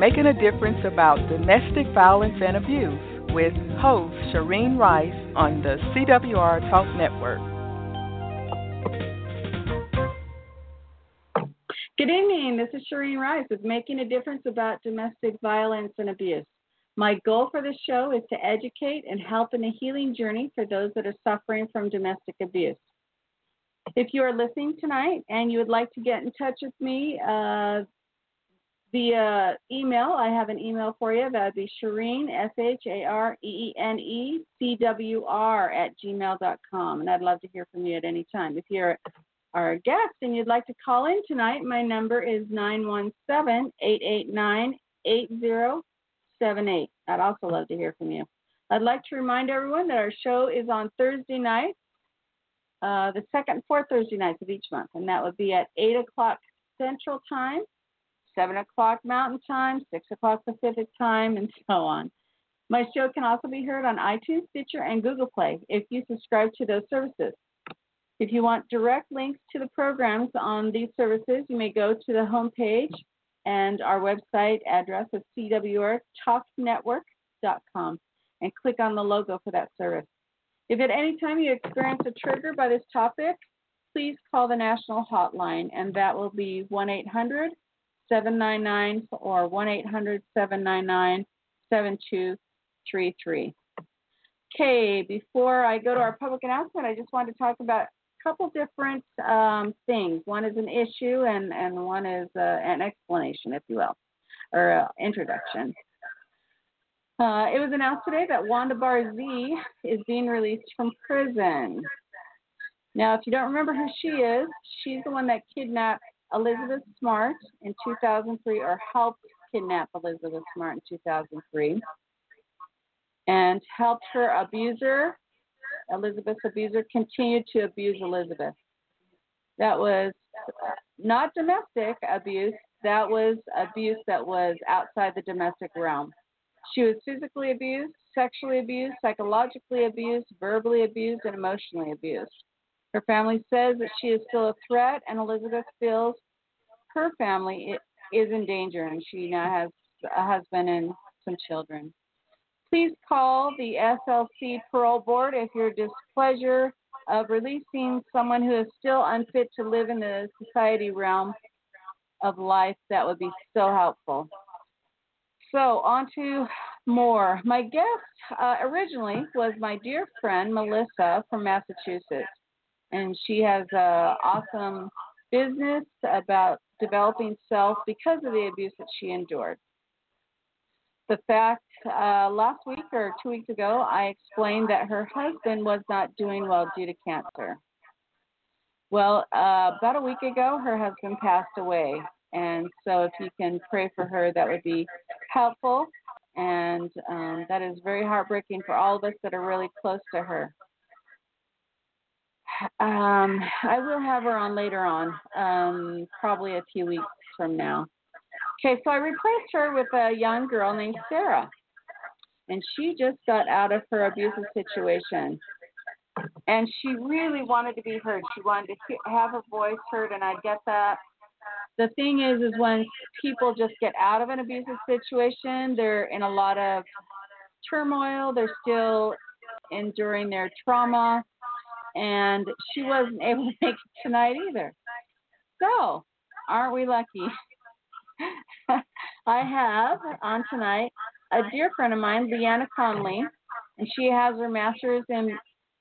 Making a Difference About Domestic Violence and Abuse with host Shareen Rice on the CWR Talk Network. Good evening. This is Shareen Rice with Making a Difference About Domestic Violence and Abuse. My goal for this show is to educate and help in a healing journey for those that are suffering from domestic abuse. If you are listening tonight and you would like to get in touch with me uh, via email, I have an email for you. That would be Shareen, S H A R E E N E C W R, at gmail.com. And I'd love to hear from you at any time. If you're our guest and you'd like to call in tonight, my number is 917 889 8078. I'd also love to hear from you. I'd like to remind everyone that our show is on Thursday nights, uh, the second and fourth Thursday nights of each month, and that would be at 8 o'clock Central Time, 7 o'clock Mountain Time, 6 o'clock Pacific Time, and so on. My show can also be heard on iTunes, Stitcher, and Google Play if you subscribe to those services. If you want direct links to the programs on these services, you may go to the homepage and our website address is cwrtalknetwork.com and click on the logo for that service. If at any time you experience a trigger by this topic, please call the national hotline, and that will be 1 800 799 or 1 800 799 7233. Okay, before I go to our public announcement, I just wanted to talk about a couple different um, things. One is an issue, and, and one is uh, an explanation, if you will, or uh, introduction. Uh, it was announced today that Wanda Barzee is being released from prison. Now, if you don't remember who she is, she's the one that kidnapped Elizabeth Smart in 2003, or helped kidnap Elizabeth Smart in 2003, and helped her abuser Elizabeth's abuser continued to abuse Elizabeth. That was uh, not domestic abuse, that was abuse that was outside the domestic realm. She was physically abused, sexually abused, psychologically abused, verbally abused, and emotionally abused. Her family says that she is still a threat, and Elizabeth feels her family is in danger, and she now has a husband and some children. Please call the SLC Parole Board if your displeasure of releasing someone who is still unfit to live in the society realm of life. That would be so helpful. So, on to more. My guest uh, originally was my dear friend Melissa from Massachusetts, and she has an awesome business about developing self because of the abuse that she endured the fact uh, last week or two weeks ago, I explained that her husband was not doing well due to cancer. Well, uh, about a week ago, her husband passed away. And so, if you can pray for her, that would be helpful. And um, that is very heartbreaking for all of us that are really close to her. Um, I will have her on later on, um, probably a few weeks from now. Okay, so I replaced her with a young girl named Sarah. And she just got out of her abusive situation. And she really wanted to be heard. She wanted to have her voice heard, and I get that. The thing is, is when people just get out of an abusive situation, they're in a lot of turmoil. They're still enduring their trauma, and she wasn't able to make it tonight either. So, aren't we lucky? I have on tonight a dear friend of mine, LeeAnna Conley, and she has her master's in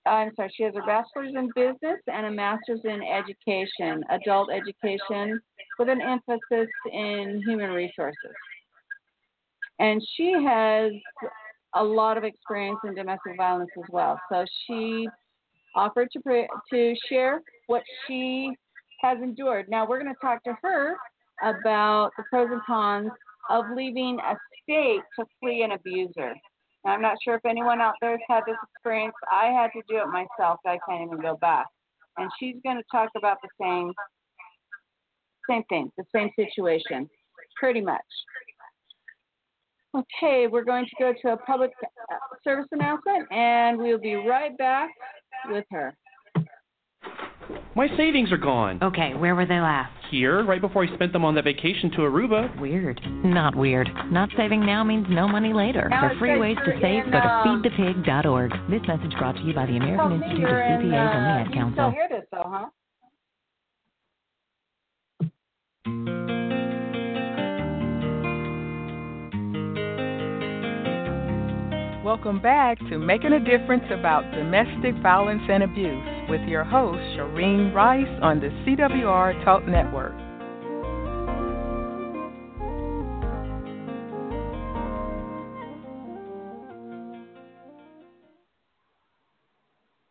I'm sorry, she has her bachelor's in business and a master's in education, adult education, with an emphasis in human resources. And she has a lot of experience in domestic violence as well. So she offered to to share what she has endured. Now we're going to talk to her about the pros and cons of leaving a state to flee an abuser. Now, I'm not sure if anyone out there has had this experience. I had to do it myself. I can't even go back. And she's going to talk about the same same thing, the same situation, pretty much. Okay, we're going to go to a public uh, service announcement, and we'll be right back with her. My savings are gone. Okay, where were they last? Here, right before I spent them on that vacation to Aruba. Weird. Not weird. Not saving now means no money later. Now For free ways to you're save, in, go to um, feedthepig.org. This message brought to you by the American Institute you're of in, CPAs and the uh, Ad you still hear this though, huh? Welcome back to Making a Difference About Domestic Violence and Abuse with your host, Shareen Rice on the CWR Talk Network.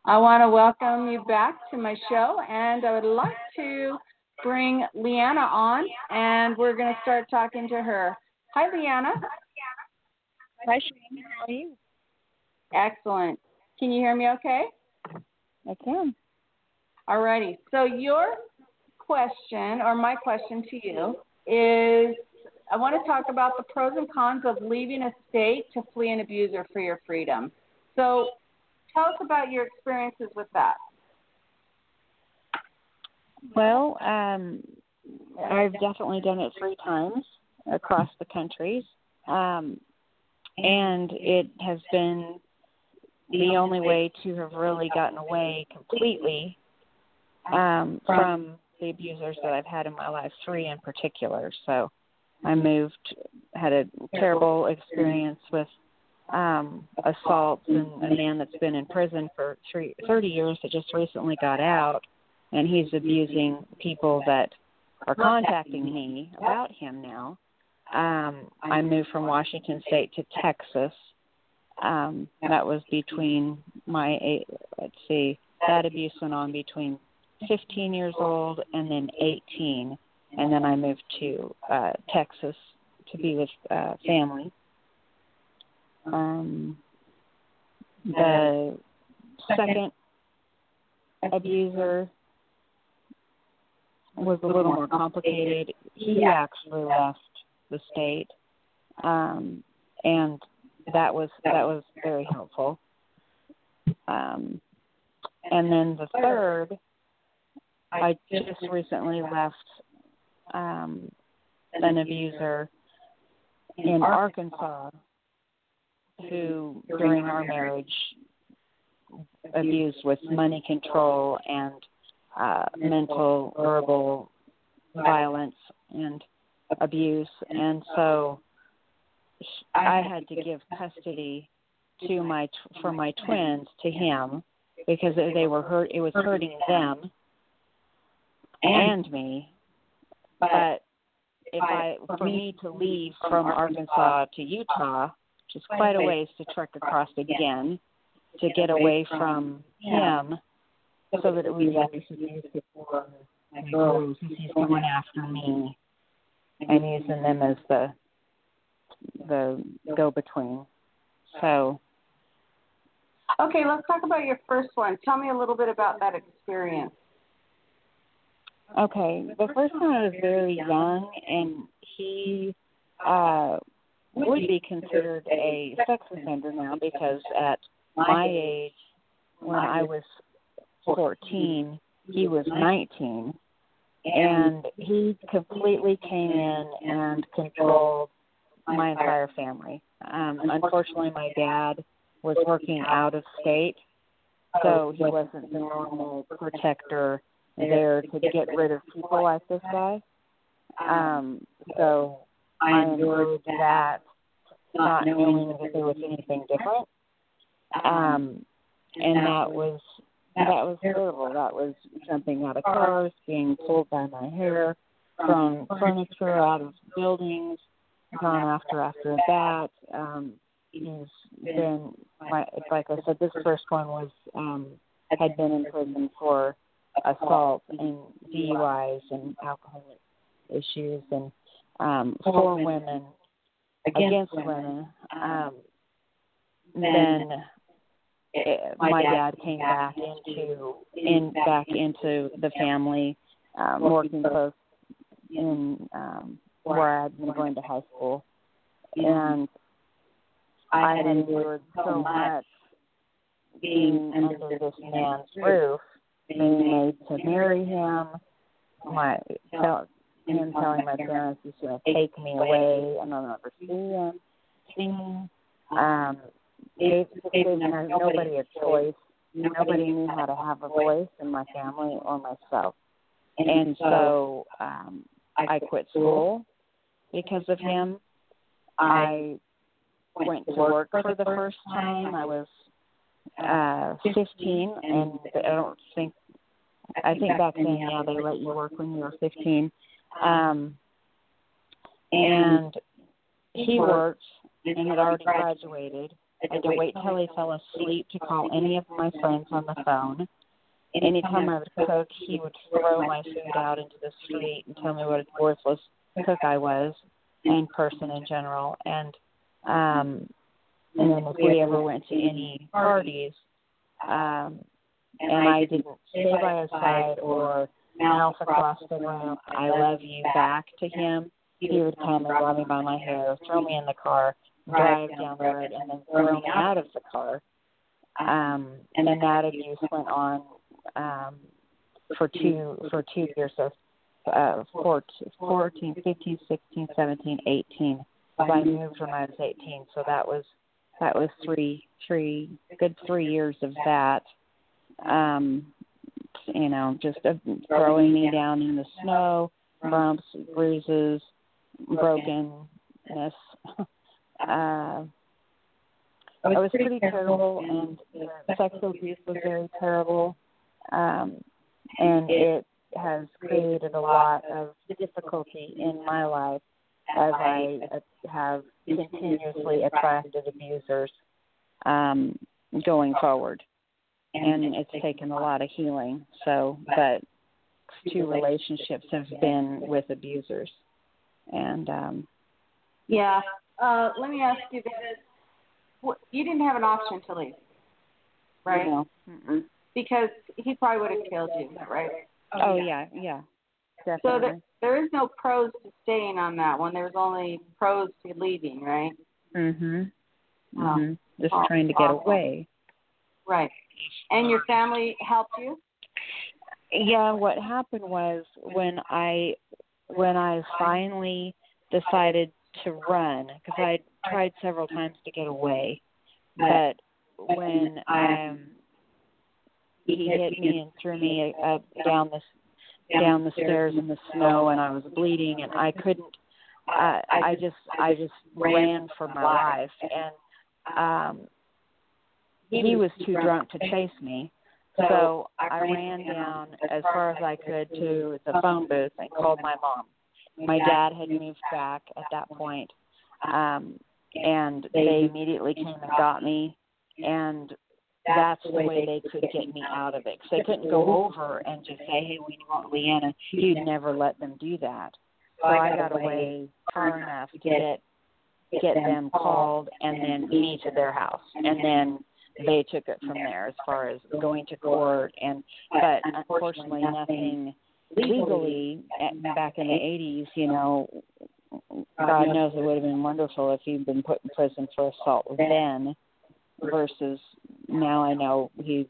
I want to welcome you back to my show, and I would like to bring LeeAnna on, and we're going to start talking to her. Hi, LeeAnna. Hi, Shane. How are you? Excellent. Can you hear me okay? I can. Alrighty. So your question, or my question to you, is I want to talk about the pros and cons of leaving a state to flee an abuser for your freedom. So tell us about your experiences with that. Well, um, I've definitely done it three times across the countries, um, and it has been the only way to have really gotten away completely um, from the abusers that I've had in my life, three in particular. So I moved, had a terrible experience with um, assault and a man that's been in prison for three, 30 years that just recently got out, and he's abusing people that are contacting me about him now. Um, I moved from Washington State to Texas. Um, that was between my, eight, let's see, that abuse went on between 15 years old and then 18, and then I moved to uh, Texas to be with uh, family. Um, the second abuser was a little more complicated. He actually left the state, um, and that was that was very helpful. Um, and then the third, I just recently left um, an abuser in Arkansas who, during our marriage, abused with money control and uh, mental, verbal violence and abuse. And so I had to give custody to my for my twins to him because they were hurt. It was hurting them and me. But if I for me to leave from Arkansas to Utah, which is quite a ways to trek across again, to get away from him, so that it was like for my girls, he's going after me and using them as the the go between. So Okay, let's talk about your first one. Tell me a little bit about that experience. Okay, the first one I was very young, and he uh, would be considered a sex offender now because at my age, when I was 14, he was 19, and he completely came in and controlled my entire family. Um, unfortunately, my dad was working out of state, so he wasn't the normal protector there to get rid of people like this guy. Um, so I endured that, not knowing that there was anything different. Um, and that was that was terrible. That was jumping out of cars, being pulled by my hair, thrown furniture out of buildings, gone after after that. Um, he's been like I said, this first one was um had been in prison for assault and DUIs and alcohol issues and um for women against women. Um then it, my dad came back into in back into the family, um, working close in um where I'd been going to high school. And I had endured so much being under this man's roof being made to marry him, my him telling my parents he's to take me away and I'll never see him, see me. Um, they they nobody a choice. Nobody knew how to have a voice in my family or myself, and so um, I quit school because of him. I went to work for the first time. I was uh 15 and I don't think I think back then yeah they let you work when you were 15 um and he worked and had already graduated. I had to wait till he fell asleep to call any of my friends on the phone. anytime I would cook he would throw my food out into the street and tell me what a worthless cook I was and person in general and um and then if we ever went to any parties, um, and I didn't stay by his side or mouth across the room, I love you back to him, he would come and grab me by my hair, throw me in the car, drive down the road, and then throw me out of the car. Um, and then that abuse went on um, for two for two years of uh, 14, 14, 15, 16, 17, 18. So I moved when I was 18, so that was that was three three good three years of that. Um you know just uh, throwing me down in the snow bumps bruises brokenness. Uh it was pretty terrible and sexual abuse was very terrible. Um and it has created a lot of difficulty in my life as I have continuously attracted abusers um, going forward. And it's taken a lot of healing. So, but two relationships have been with abusers. And um, yeah, uh, let me ask you this: you didn't have an option to leave, right? No. Because he probably would have killed you, right? Oh yeah, yeah, definitely. So there, there is no pros to staying on that one. There's only pros to leaving, right? Mhm. Oh. Mhm. Just Oh, trying to get awful. away. Right. And your family helped you? Yeah, what happened was when I when I finally decided to run because I tried several times to get away, but when um he hit me and threw me up down the down the stairs in the snow and I was bleeding and I couldn't I I just I just ran for my life and um he was too drunk to chase me. so I ran down as far as I could to the phone booth and called my mom. My dad had moved back at that point, um, and they immediately came and got me, and that's the way they could get me out of it. Because they couldn't go over and just say, "Hey, we want LeeAnna." You'd never let them do that. So I got away far enough to get get them called and then me to their house, and then they took it from there as far as going to court and but unfortunately nothing legally at, back in the 80s you know god knows it would have been wonderful if he'd been put in prison for assault then versus now i know he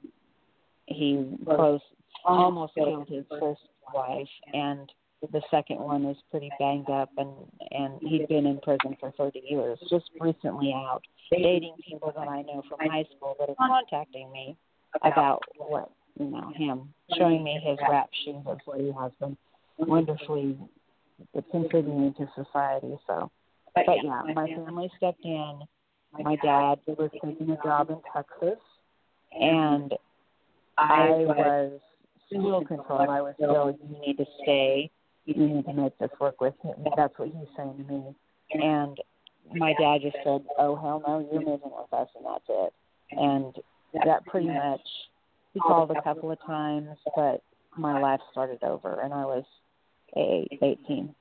he close almost killed his first wife and the second one is pretty banged up and and he'd been in prison for 30 years just recently out dating people that I know from high school that are contacting me about what you know him showing me his rap sheet of what he has been wonderfully contributing to society so. But yeah my family stepped in my dad was taking a job in Texas and I was still controlled I was still you need to stay you need to make this work with him that's what he's saying to me and my dad just said, "Oh hell no, you're moving with us, and that's it." And that pretty much. He called a couple of times, but my life started over, and I was a 18.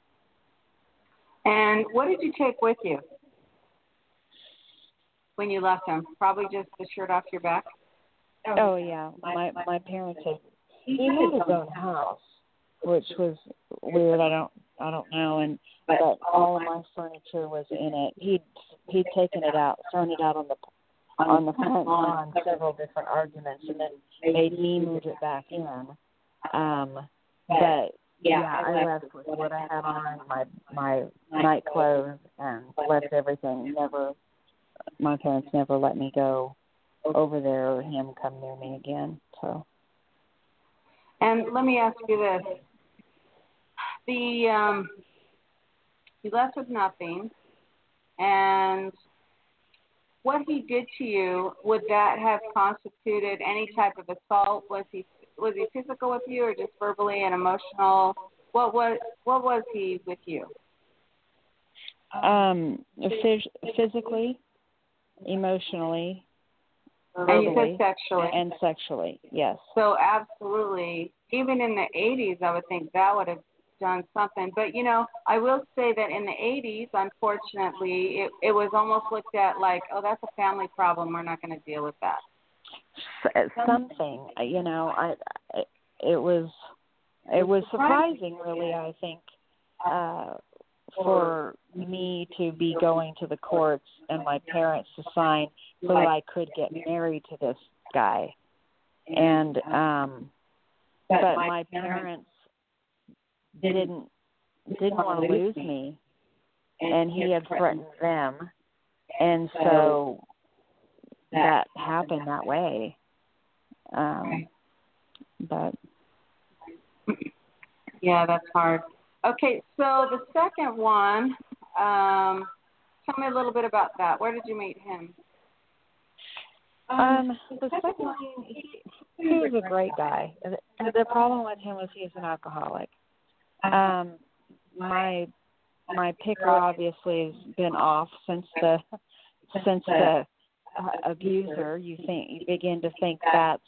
And what did you take with you when you left him? Probably just the shirt off your back. Oh yeah, my my parents had. He had his own house, which was weird. I don't I don't know, and but all of my furniture was in it. He'd he'd taken it out, thrown it out on the on the front lawn several different arguments and then made me move it back in. Um, but yeah, I left with what I had on, my my night clothes, and left everything. Never, my parents never let me go over there or him come near me again. So. And let me ask you this: the um, you left with nothing, and what he did to you would that have constituted any type of assault? Was he was he physical with you, or just verbally and emotional? What was what was he with you? Um, phys- physically, emotionally, and you said sexually and sexually, yes. So absolutely, even in the 80s, I would think that would have done something. But you know, I will say that in the 80s, unfortunately, it it was almost looked at like, oh, that's a family problem. We're not going to deal with that. Something, you know, I, I it was it was surprising, really. I think uh for me to be going to the courts and my parents to sign so that I could get married to this guy. And um but my parents didn't didn't want to lose me. and he had threatened them. and so that happened that way. um but yeah that's hard okay so the second one um tell me a little bit about that. Where did you meet him? Um the second one he, he was a great guy. The, the problem with him was he was an alcoholic. Um, my my picker obviously has been off since the since the uh, abuser. You think you begin to think that's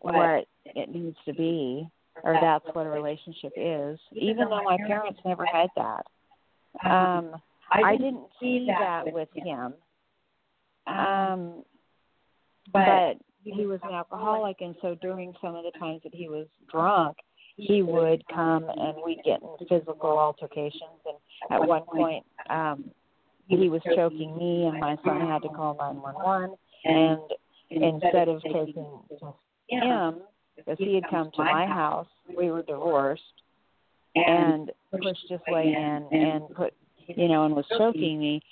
what it needs to be, or that's what a relationship is. Even though my parents never had that, um, I didn't see that with him. Um, but he was an alcoholic, and so during some of the times that he was drunk, he would come and we'd get in physical altercations. And at one point um he was choking me and my son. Had to call nine one one. And instead of taking him because he had come to my house. we were divorced and pushed his way in and put you know and was choking me.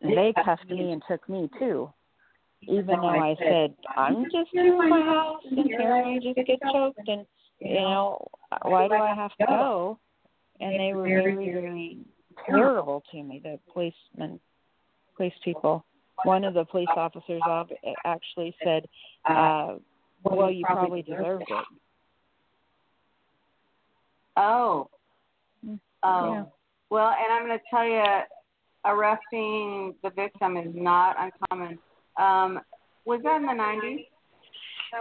They cuffed me. and took me too. Even though I said I'm just in my house and here I just get choked and you know, why do I have to go? And they were very, very terrible to me, the policemen, police people. One of the police officers actually said, uh, well, you probably deserved it. Oh. Mm, oh. Yeah. Well, and I'm going to tell you, arresting the victim is not uncommon. Um, was that in the 90s?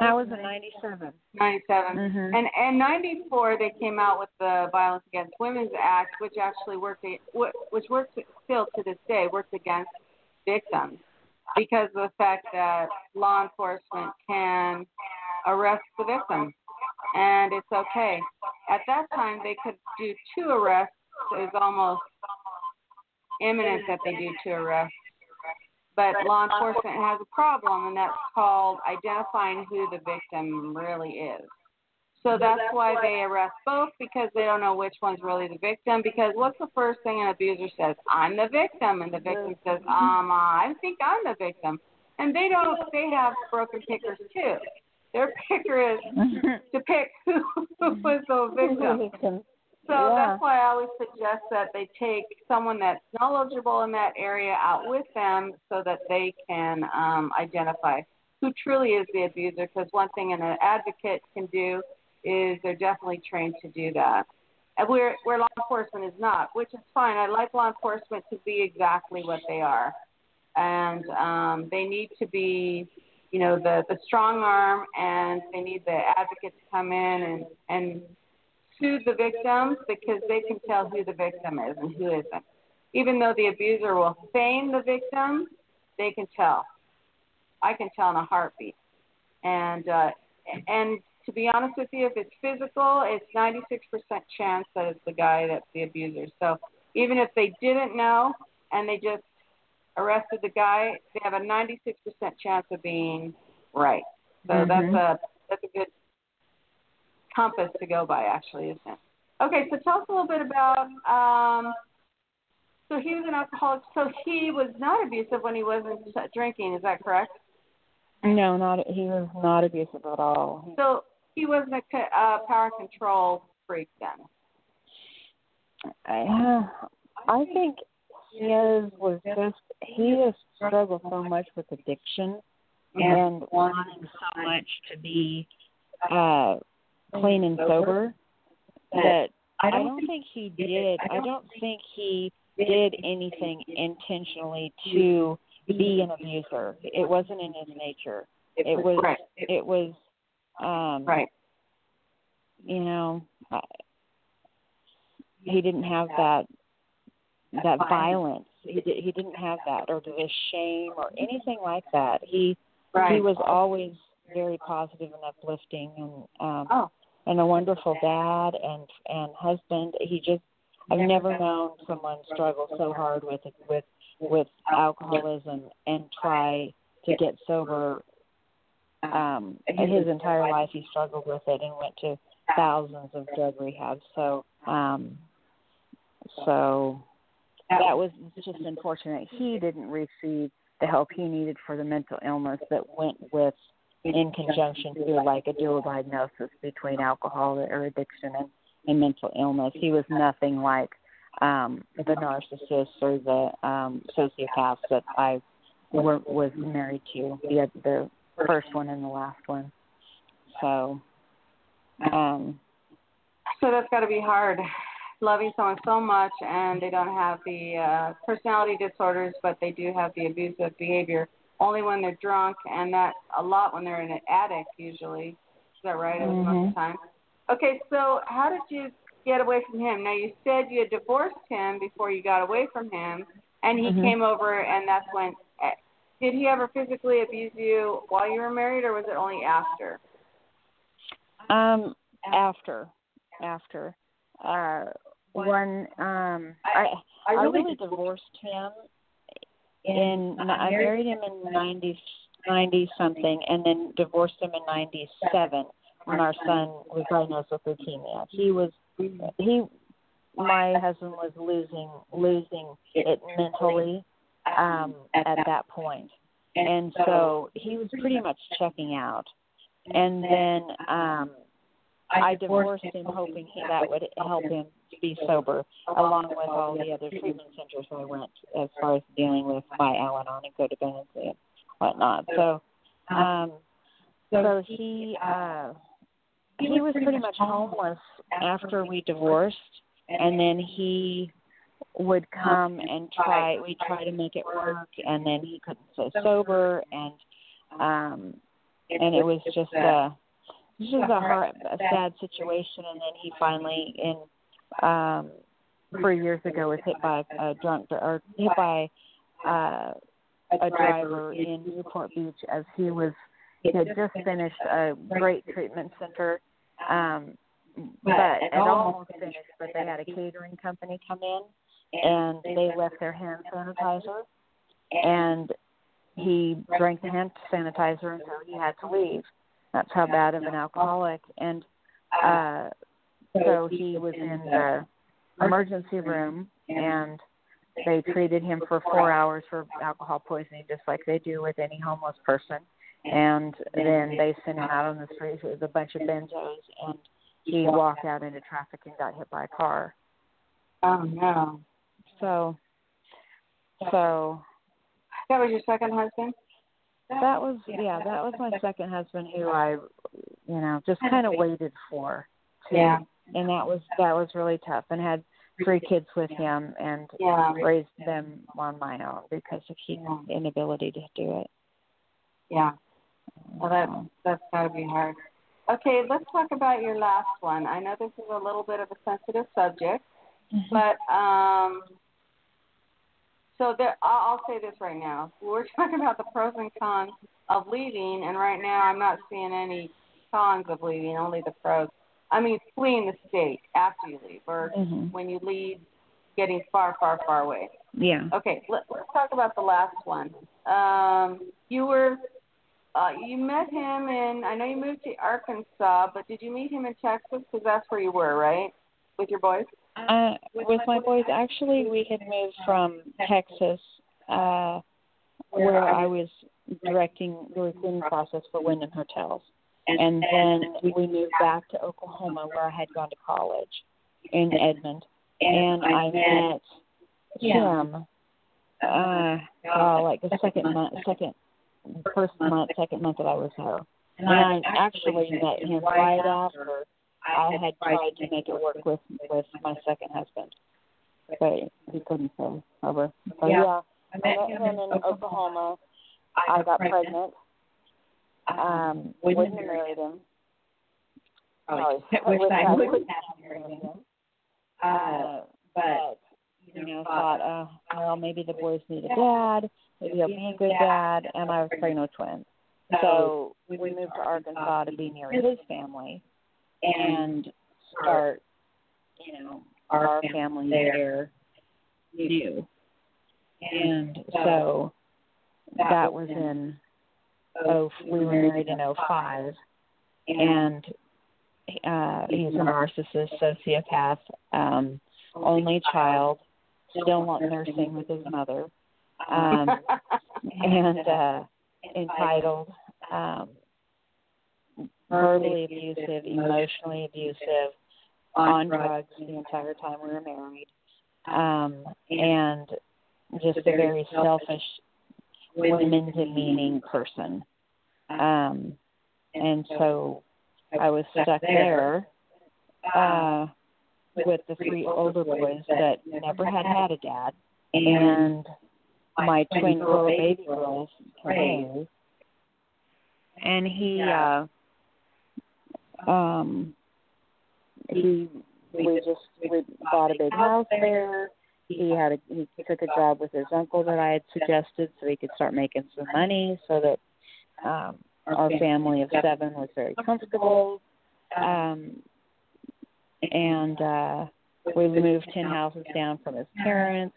That was in '97. '97. Mm-hmm. And and '94 they came out with the Violence Against Women's Act, which actually worked which works still to this day works against victims because of the fact that law enforcement can arrest the victim and it's okay. At that time they could do two arrests. It's almost imminent that they do two arrests but law enforcement has a problem, and that's called identifying who the victim really is. So that's why they arrest both because they don't know which one's really the victim. Because what's the first thing an abuser says? I'm the victim, and the victim says, um, I think I'm the victim, and they don't. They have broken pickers too. Their picker is to pick who was the victim. So yeah. that's why I always suggest that they take someone that's knowledgeable in that area out with them so that they can um, identify who truly is the abuser. Because one thing an advocate can do is they're definitely trained to do that. And where where law enforcement is not, which is fine. I like law enforcement to be exactly what they are, and um, they need to be, you know, the the strong arm, and they need the advocate to come in and and sue the victims because they can tell who the victim is and who isn't. Even though the abuser will feign the victim, they can tell. I can tell in a heartbeat. And uh, and to be honest with you, if it's physical, it's 96% chance that it's the guy that's the abuser. So even if they didn't know and they just arrested the guy, they have a 96% chance of being right. So Mhm. that's a that's a good compass to go by, actually, isn't it? Okay, so tell us a little bit about. Um, so he was an alcoholic. So he was not abusive when he wasn't drinking. Is that correct? No, not he was not abusive at all. So he wasn't a co- uh, power control freak then. I, I think his was just he has struggled so much with addiction and wanting so much to be uh clean and sober that I don't think he did. I don't think he did anything intentionally to be an abuser. It wasn't in his nature. It was it was um Right. you know I- he didn't have that that violence. He did, he didn't have that or the shame or anything like that. He Right. he was always very positive and uplifting and um Oh. and a wonderful dad and and husband. He just i've never known someone struggle so hard with with with alcoholism and try to get sober um his entire life he struggled with it and went to thousands of drug rehabs. So um so that was just unfortunate. He didn't receive the help he needed for the mental illness that went with in conjunction to like a dual diagnosis between alcohol or addiction and, and mental illness. He was nothing like um the narcissists or the um sociopaths that I were, was married to, the the first one and the last one. So um So that's got to be hard, loving someone so much, and they don't have the uh, personality disorders, but they do have the abusive behavior. Only when they're drunk, and that a lot when they're in an addict usually. Is that right? Most of the time. Okay, so how did you get away from him? Now you said you had divorced him before you got away from him, and he Mhm. came over, and that's when. Did he ever physically abuse you while you were married, or was it only after? Um, after, after, uh, when um, I I really divorced him in I married him in ninety ninety something, and then divorced him in ninety seven when our son was diagnosed with leukemia. He was he my husband was losing losing it mentally um at that point. and so he was pretty much checking out. and then um I divorced him hoping that would help him be sober, along with all the other treatment centers I went as far as dealing with my Al-Anon and codependency and whatnot. So, um, so he uh, he was pretty much homeless after we divorced, and then he would come and try. We try to make it work, and then he couldn't stay sober, and um, and it was just a this was a hard, a sad situation, and then he finally, in um, three years ago, was hit by a drunk or hit by uh, a driver in Newport Beach as he was he had just finished a great treatment center, um, but it almost finished, but they had a catering company come in and they left their hand sanitizer, and he drank the hand sanitizer until he had to leave. That's how bad of an alcoholic. And uh so he was in the emergency room and they treated him for four hours for alcohol poisoning just like they do with any homeless person. And then they sent him out on the street with a bunch of benzos and he walked out into traffic and got hit by a car. Oh no. So so That was your second husband? that was yeah, that was my second husband who I you know, just kind of waited for. To, Yeah. And that was that was really tough and had three kids with him and Yeah. raised them on my own because of his Yeah. inability to do it. Yeah. Well, that that's got to be hard. Okay, let's talk about your last one. I know this is a little bit of a sensitive subject, but um, so there, I'll, say this right now. We're talking about the pros and cons of leaving, and right now I'm not seeing any cons of leaving, only the pros. I mean, fleeing the state after you leave, or Mhm. when you leave getting far, far, far away. Yeah. Okay, let, let's talk about the last one. Um, you were, uh, you met him in. I know you moved to Arkansas, but did you meet him in Texas? Because that's where you were, right, with your boys? Uh, with my boys, actually, we had moved from Texas, uh, where I was directing the recruiting process for Wyndham Hotels, and then we moved back to Oklahoma, where I had gone to college in Edmond, and I met him. Uh, uh, like the second month, second, first month, second month that I was there, and I actually met him right after I had tried to make it work with with my second husband, but he couldn't stay over. So yeah, I met him in Oklahoma. I got pregnant. Um, wouldn't have married him. Probably Probably wish I would wouldn't have married him. Uh, Uh, but you know, thought, uh, well, maybe the boys need a dad. Maybe he'll be a good dad, and I was pregnant with twins. So we moved to Arkansas to be near his family and start, you know, our family there. new. And so that was in oh we were married in oh five. and uh he's a narcissist sociopath um only child still not nursing with his mother. Um and uh entitled um verbally abusive emotionally abusive on drugs the entire time we were married. Um and just a very selfish women demeaning person. Um and so i was stuck there uh with the three older boys that never had had a dad. and my twin girl baby girls and he uh um he we just we bought a big house there he had a he took a job with his uncle that I had suggested so he could start making some money so that um our family of seven was very comfortable. Um and uh we moved ten houses down from his parents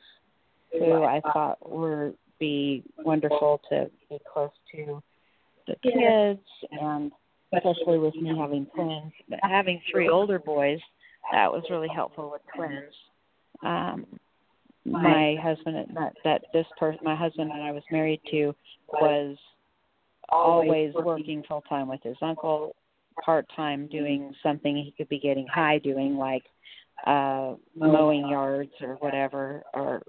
who I thought would be wonderful to be close to the kids and especially with me having twins. But having three older boys, that was really helpful with twins. Um my husband that that this person my husband that I was married to was always working full time with his uncle, part time doing something he could be getting high doing like uh mowing yards or whatever or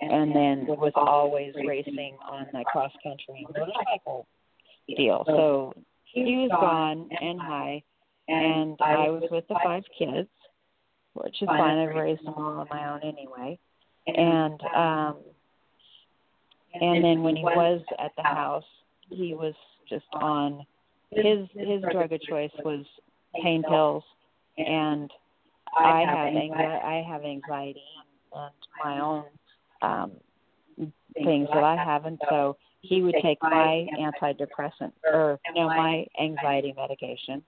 and then was always racing on the cross country motorcycle deal. So he was gone and high and I was with the five kids, which is fine. I've raised them all on my own anyway. And um and then when he was at the house he was just on his his drug of choice was pain pills. and i have anxiety i have anxiety and my own um things that i have and so he would take my antidepressant or no my anxiety medication.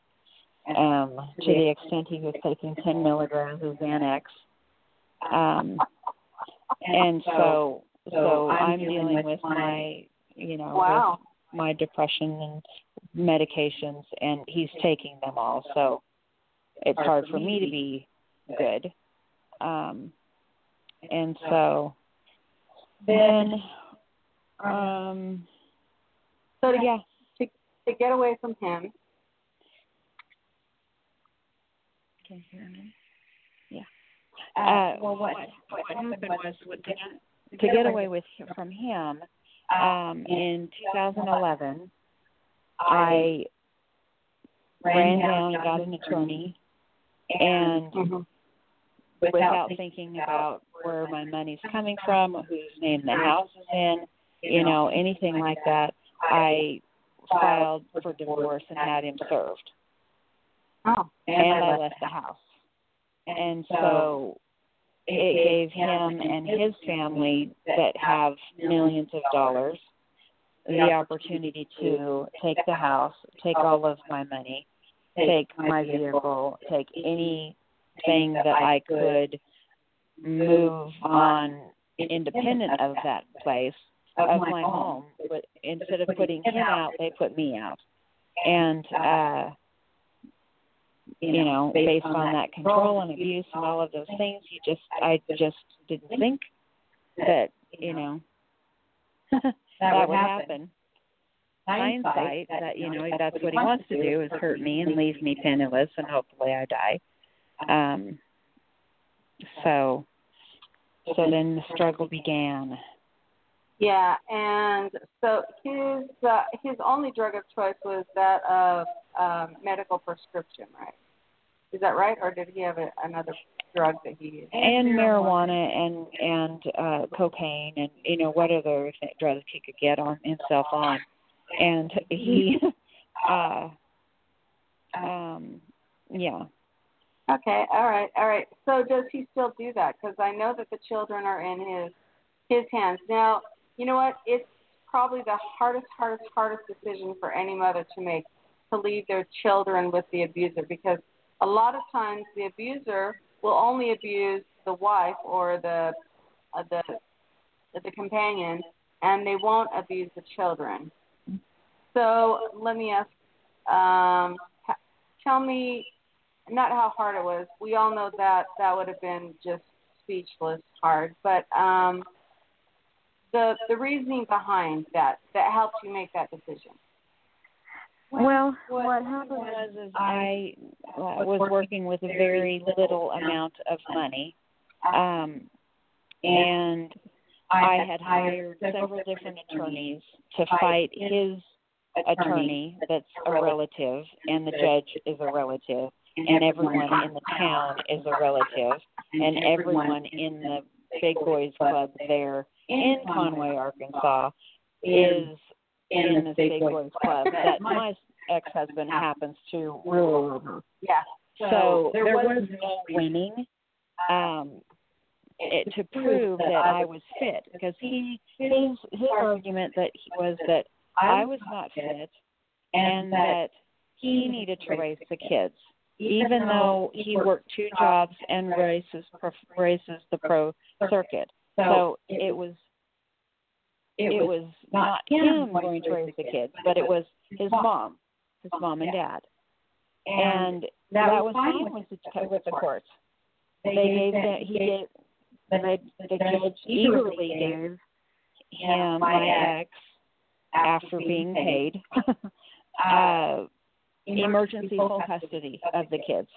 Um to the extent he was taking ten milligrams of xanax. Um and so so I'm dealing with my you know Wow. with my depression and medications and he's taking them all. So it's hard for me to be good. um and so then um So to, yeah to, to get away from him, can you hear me Yeah. Uh, well what what happened was with to, to get away with from him um in 2011 I ran down and got an attorney and Mhm. without thinking about where my money's coming from, whose name the house is in, you know, anything like that, I filed for divorce and had him served. oh, And I left the house. And so it gave him and his family that have millions of dollars the opportunity to take the house, take all of my money, take my vehicle, take anything that I could move on independent of that place of my home. But instead of putting him out, they put me out. And uh you know, based on that control and abuse and all of those things, you just I just didn't think that, you know, that would happen. Hindsight that, you know, that's what he wants to do is hurt me and leave me penniless and hopefully I die. Um so so then the struggle began. Yeah, and so his uh, his only drug of choice was that of um, medical prescription, right? Is that right, or did he have a, another drug that he used? And marijuana and and uh cocaine and you know what other th- drugs he could get on himself on, and he, uh, um, yeah. Okay, all right, all right. So does he still do that? Because I know that the children are in his his hands now. You know what? It's probably the hardest, hardest, hardest decision for any mother to make to leave their children with the abuser because a lot of times the abuser will only abuse the wife or the uh, the the companion, and they won't abuse the children. So let me ask, um, tell me, not how hard it was. We all know that that would have been just speechless hard, but um, the the reasoning behind that that helped you make that decision. Well, what happened was is I uh, was working with a very little amount of money, um, and I had hired several different attorneys to fight his attorney that's a relative, and the judge is a relative, and everyone in the town is a relative, and everyone in the Big Boys Club there in Conway, Arkansas, is in the Big Boys Club that my ex-husband happens to rule over. Yeah. So there was no winning um, it, to prove that I was fit because he his his argument that he was that I was not fit and that he needed to raise the kids even though he worked two jobs and races races the pro circuit. So it was it was not him going to raise the kids, but it was his mom, his mom and dad, and that was fine with the with the courts. They gave that he gave the the judge eagerly gave him my ex after being paid. uh emergency full custody of the kids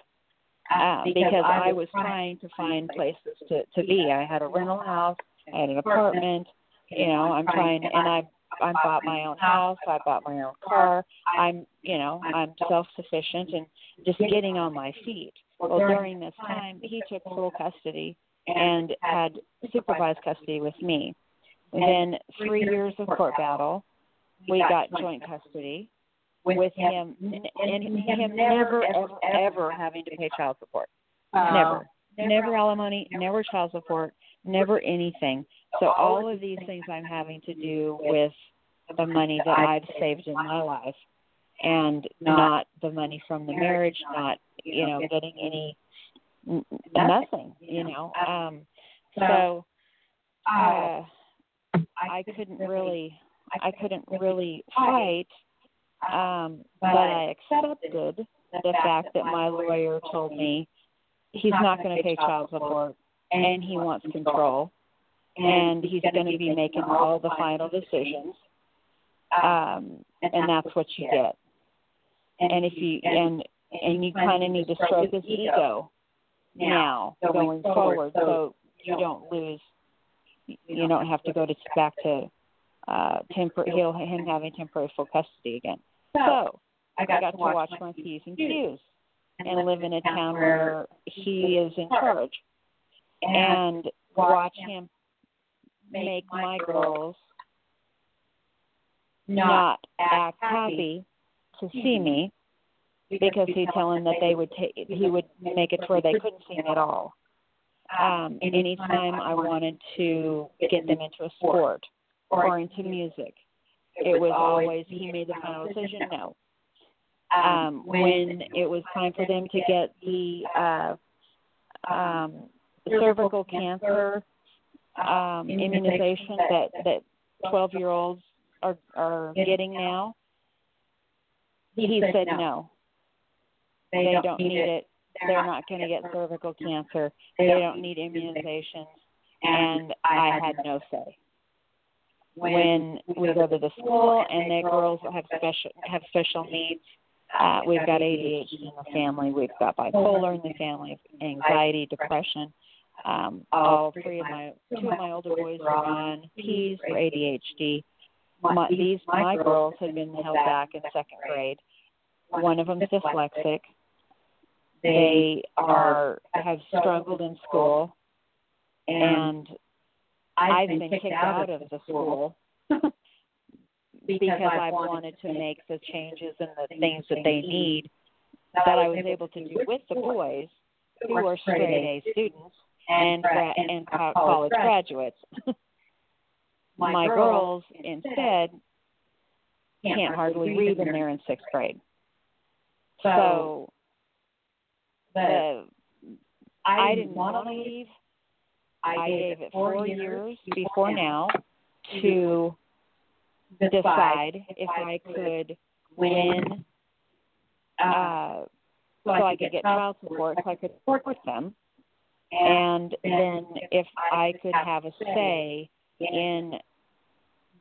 uh, because I was trying to find places to to be. I had a rental house, I had an apartment, you know. I'm trying, and I I bought my own house, I bought my own car. I'm you know I'm self sufficient and just getting on my feet. Well, during this time, he took full custody and had supervised custody with me. Then three years of court battle, we got joint custody with him and and him never ever ever having to pay child support. Never. Never alimony, never child support, never anything. So all of these things I'm having to do with the money that I've saved in my life and not the money from the marriage, not, you know, getting any nothing, you know. Um so uh I couldn't really I couldn't really fight um, but I accepted the fact that my lawyer told me he's not going to pay child support and he wants control and he's going to be making all the final decisions. Um, and that's what you get. And if you and and you kind of need to stroke his ego now going forward, so you don't lose. You don't have to go to back to uh temporary he'll him having temporary full custody again. So I got, I got to watch my P's and Q's and live in a town where he is in charge and watch him make my girls not act happy to see me because he'd tell them that they would take he would make it to where they couldn't see me at all. Um, anytime I wanted to get them into a sport or into music, it was always he made the final decision. No. Um, when it was time for them to get the uh, um, cervical cancer um, immunization that that 12 year olds are are getting now? He said no. They don't need it. They're not going to get cervical cancer. They don't need immunizations. And I had no say. When we go to the school and the girls have special have special needs, uh, we've got ADHD in the family. We've got bipolar in the family, anxiety, depression. Um, all three of my two of my older boys are on P's for ADHD. My, these my girls have been held back in second grade. One of them's dyslexic. They are have struggled in school, and I've been kicked out of the school because I've wanted to make the changes and the things that they need that I was able to do with the boys who are straight A students and gra- and college graduates. My girls instead can't hardly read and they're in sixth grade. So the I didn't want to leave. I gave it four years before now to decide if I could win uh so I could get child support so I could work with them. and then if I could have a say in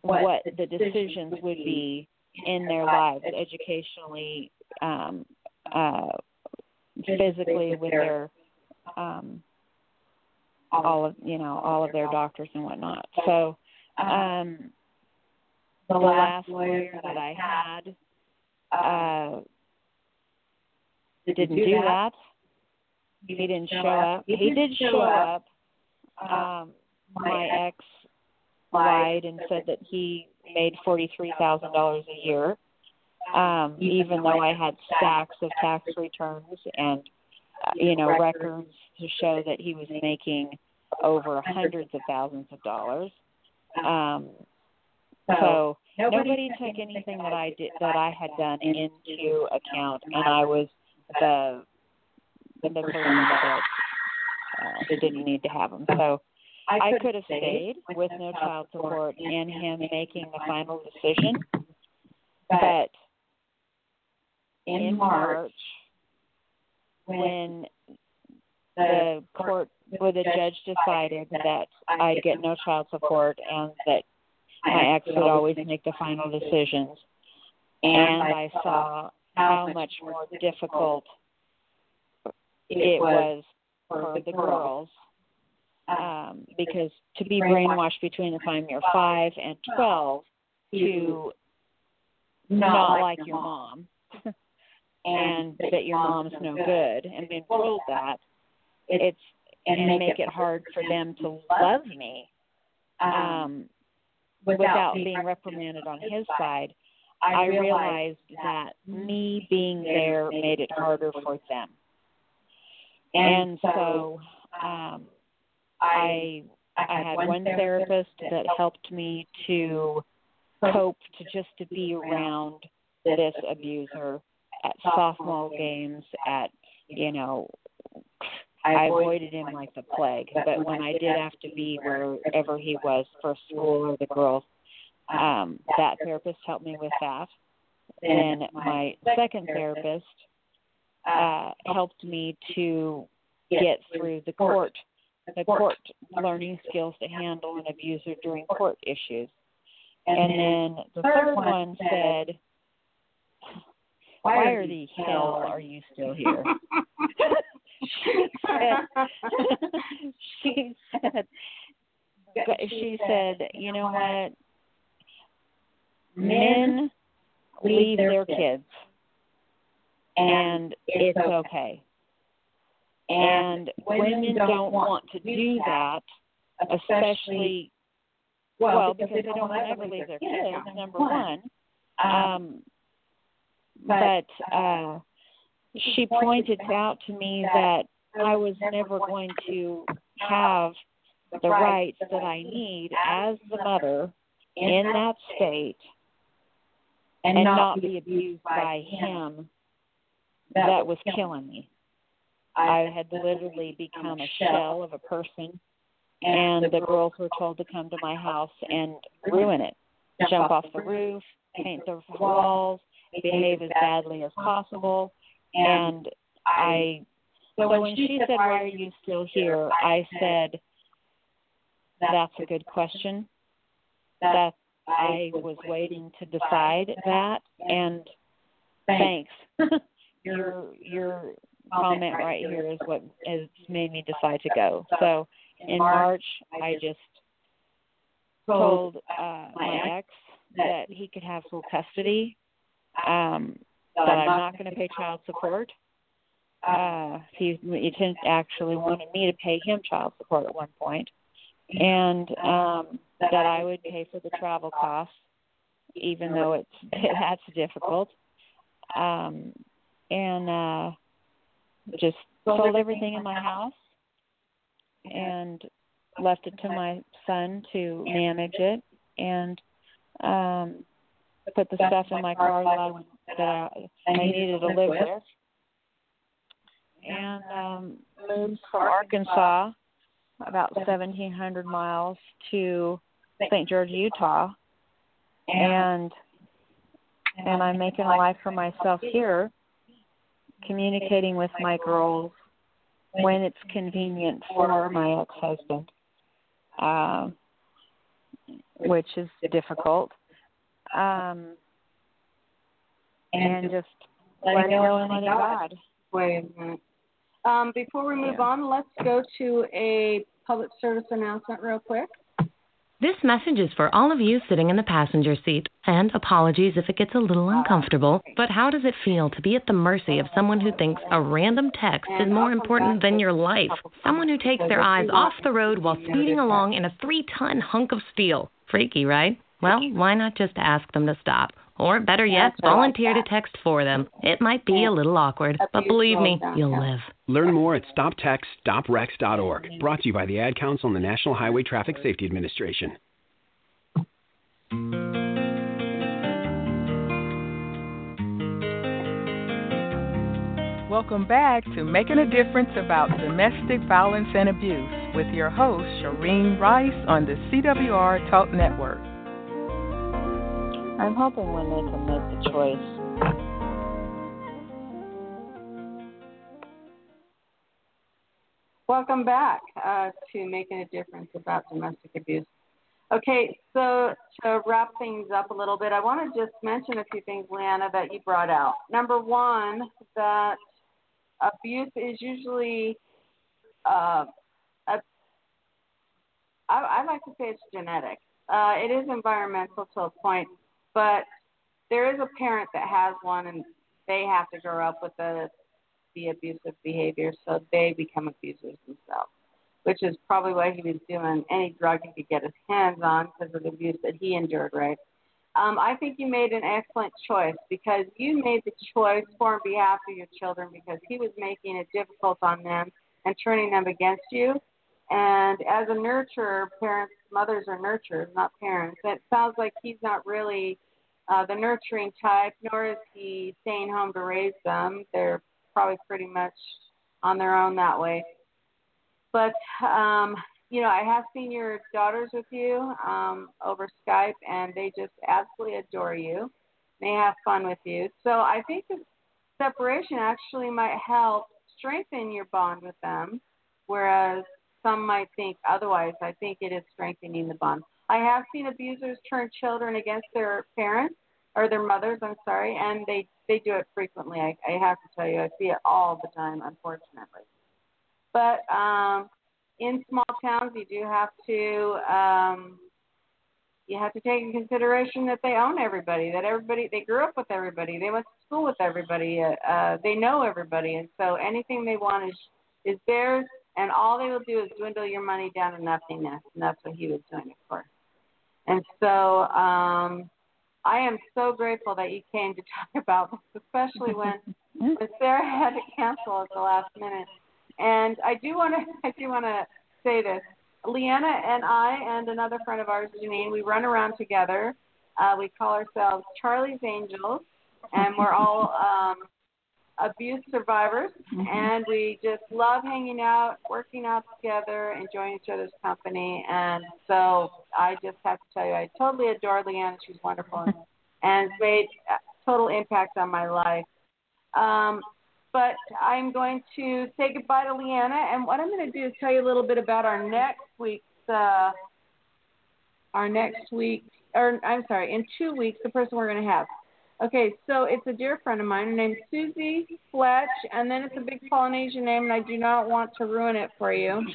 what the decisions would be in their lives educationally um uh physically with their um all of you know all of their doctors and whatnot. So um the last lawyer that i had uh didn't do that? he didn't show up. he did show up. um my ex lied and said that he made forty three thousand dollars a year um even though i had stacks of tax returns and uh, you know records to show that he was making over hundreds of thousands of dollars. Um so nobody took anything that i did that i had done into account and i was the the person that uh, that didn't need to have them so I could have stayed with no child support and him making the final decision, but in March, when the court, where the judge decided that I'd get no child support and that my ex would always make the final decisions, and I saw how much more difficult it was for the girls um, because to be brainwashed between the time you're five and twelve to not like your mom and that your mom's no good and being told that it's and make it hard for them to love me um without being reprimanded on his side i realized that me being there made it harder for them. and so um I I had one therapist that helped me to cope to just to be around this abuser at softball games at you know I avoided him like the plague. But when I did have to be wherever he was for school or the girls, um, that therapist helped me with that. And my second therapist uh, helped me to get through the court the court learning skills to handle an abuser during court issues. And then the third one said, Why are the hell are you still here? she said, she said, she said, you know what? Men leave their kids, and it's okay. And women don't want to do that, especially, well, because they don't want to ever leave their kids, number one. Um, but uh, she pointed out to me that I was never going to have the rights that I need as the mother in that state and not be abused by him. that was killing me. I had literally become a shell of a person, and the girls were told to come to my house and ruin it, jump off the roof, paint the walls, behave as badly as possible, and I. So when she said, "Why are you still here?" I said, "That's a good question. That I was waiting to decide that, and thanks. your your comment right here is what has made me decide to go. So in March, I just told uh, my ex that he could have full custody, um, that I'm not going to pay child support. Uh, he, he actually wanted me to pay him child support at one point. and um, that I would pay for the travel costs, even though it's that's difficult. Um, and uh, just sold everything in my house and left it to my son to manage it and um put the stuff in my car that I that I, I needed to live with. And um moved from Arkansas about 1700 miles to St. George, Utah. And and I'm making a life for myself here communicating with my girls when it's convenient for my ex husband, uh, which is difficult. Um, and just letting go and letting God. Wait a minute. Um, before we move Yeah. on, let's go to a public service announcement real quick. This message is for all of you sitting in the passenger seat. And apologies if it gets a little uncomfortable, but how does it feel to be at the mercy of someone who thinks a random text is more important than your life? Someone who takes their eyes off the road while speeding along in a three ton hunk of steel. Freaky, right? Well, why not just ask them to stop? Or better yet, volunteer to text for them. It might be a little awkward, but believe me, you'll live. Learn more at stoptextsstopwrecks.org. Brought to you by the Ad Council and the National Highway Traffic Safety Administration. Welcome back to Making a Difference About Domestic Violence and Abuse with your host, Shareen Rice on the CWR Talk Network. I'm hoping when they can make the choice. Welcome back uh, to Making a Difference about domestic abuse. Okay, so to wrap things up a little bit, I want to just mention a few things, LeeAnna, that you brought out. Number one, that abuse is usually, uh, a, I, I like to say it's genetic. Uh, it is environmental to a point, but there is a parent that has one, and they have to grow up with the the abusive behavior, so they become abusers themselves. Which is probably why he was doing any drug he could get his hands on because of the abuse that he endured, right? Um, I think you made an excellent choice because you made the choice for on behalf of your children because he was making it difficult on them and turning them against you. And as a nurturer, parents, mothers are nurturers, not parents. It sounds like he's not really uh, the nurturing type, nor is he staying home to raise them. They're probably pretty much on their own that way. But um, you know, I have seen your daughters with you um, over Skype, and they just absolutely adore you. They have fun with you. So I think the separation actually might help strengthen your bond with them, whereas some might think otherwise. I think it is strengthening the bond. I have seen abusers turn children against their parents or their mothers. I'm sorry, and they they do it frequently. I, I have to tell you, I see it all the time, unfortunately. But um, in small towns, you do have to um, you have to take in consideration that they own everybody, that everybody they grew up with everybody, they went to school with everybody, uh, uh, they know everybody, and so anything they want is is theirs, and all they will do is dwindle your money down to nothingness, and that's what he was doing, of course. And so um, I am so grateful that you came to talk about this, especially when when Sarah had to cancel at the last minute. And I do want to I do want to say this. LeeAnna and I and another friend of ours, Janine, we run around together. Uh, we call ourselves Charlie's Angels, and we're all um, abuse survivors, Mhm. and we just love hanging out, working out together, enjoying each other's company. And so I just have to tell you, I totally adore Leanne. She's wonderful and, and made a total impact on my life. Um, but I'm going to say goodbye to LeeAnna, and what I'm going to do is tell you a little bit about our next week's, uh, our next week, or I'm sorry, in two weeks, the person we're going to have. Okay, so it's a dear friend of mine. Her name's Susie Fletch, and then it's a big Polynesian name, and I do not want to ruin it for you.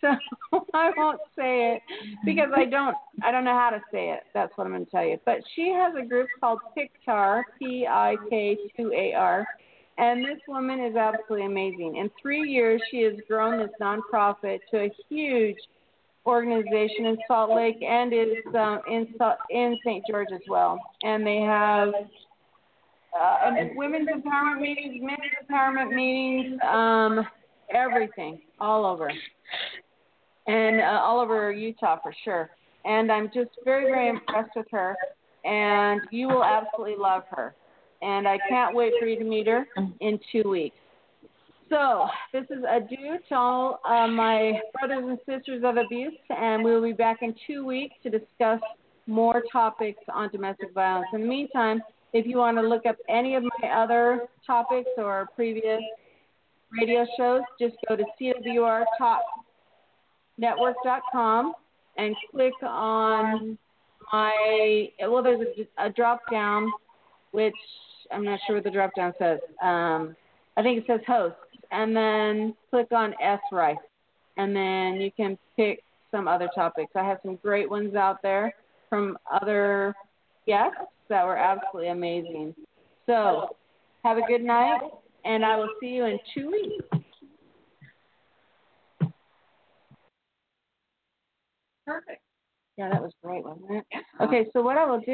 So I won't say it because I don't I don't know how to say it. That's what I'm going to tell you. But she has a group called Pik2ar, P I K 2 A R, and this woman is absolutely amazing. In 3 years she has grown this nonprofit to a huge organization in Salt Lake and is uh, in in St. George as well. And they have uh, and women's empowerment meetings, men's empowerment meetings, um, everything, all over, and uh, all over Utah for sure. And I'm just very, very impressed with her, and you will absolutely love her. And I can't wait for you to meet her in two weeks. So this is adieu to all uh, my brothers and sisters of abuse, and we will be back in two weeks to discuss more topics on domestic violence. In the meantime, if you want to look up any of my other topics or previous radio shows, just go to cwrtalknetwork.com and click on my, well, there's a, a drop down, which I'm not sure what the drop down says. Um, I think it says host, and then click on S Rice, and then you can pick some other topics. I have some great ones out there from other guests that were absolutely amazing. So, have a good night, and I will see you in two weeks. Perfect. Yeah, that was great, wasn't it? Okay, so what I will do.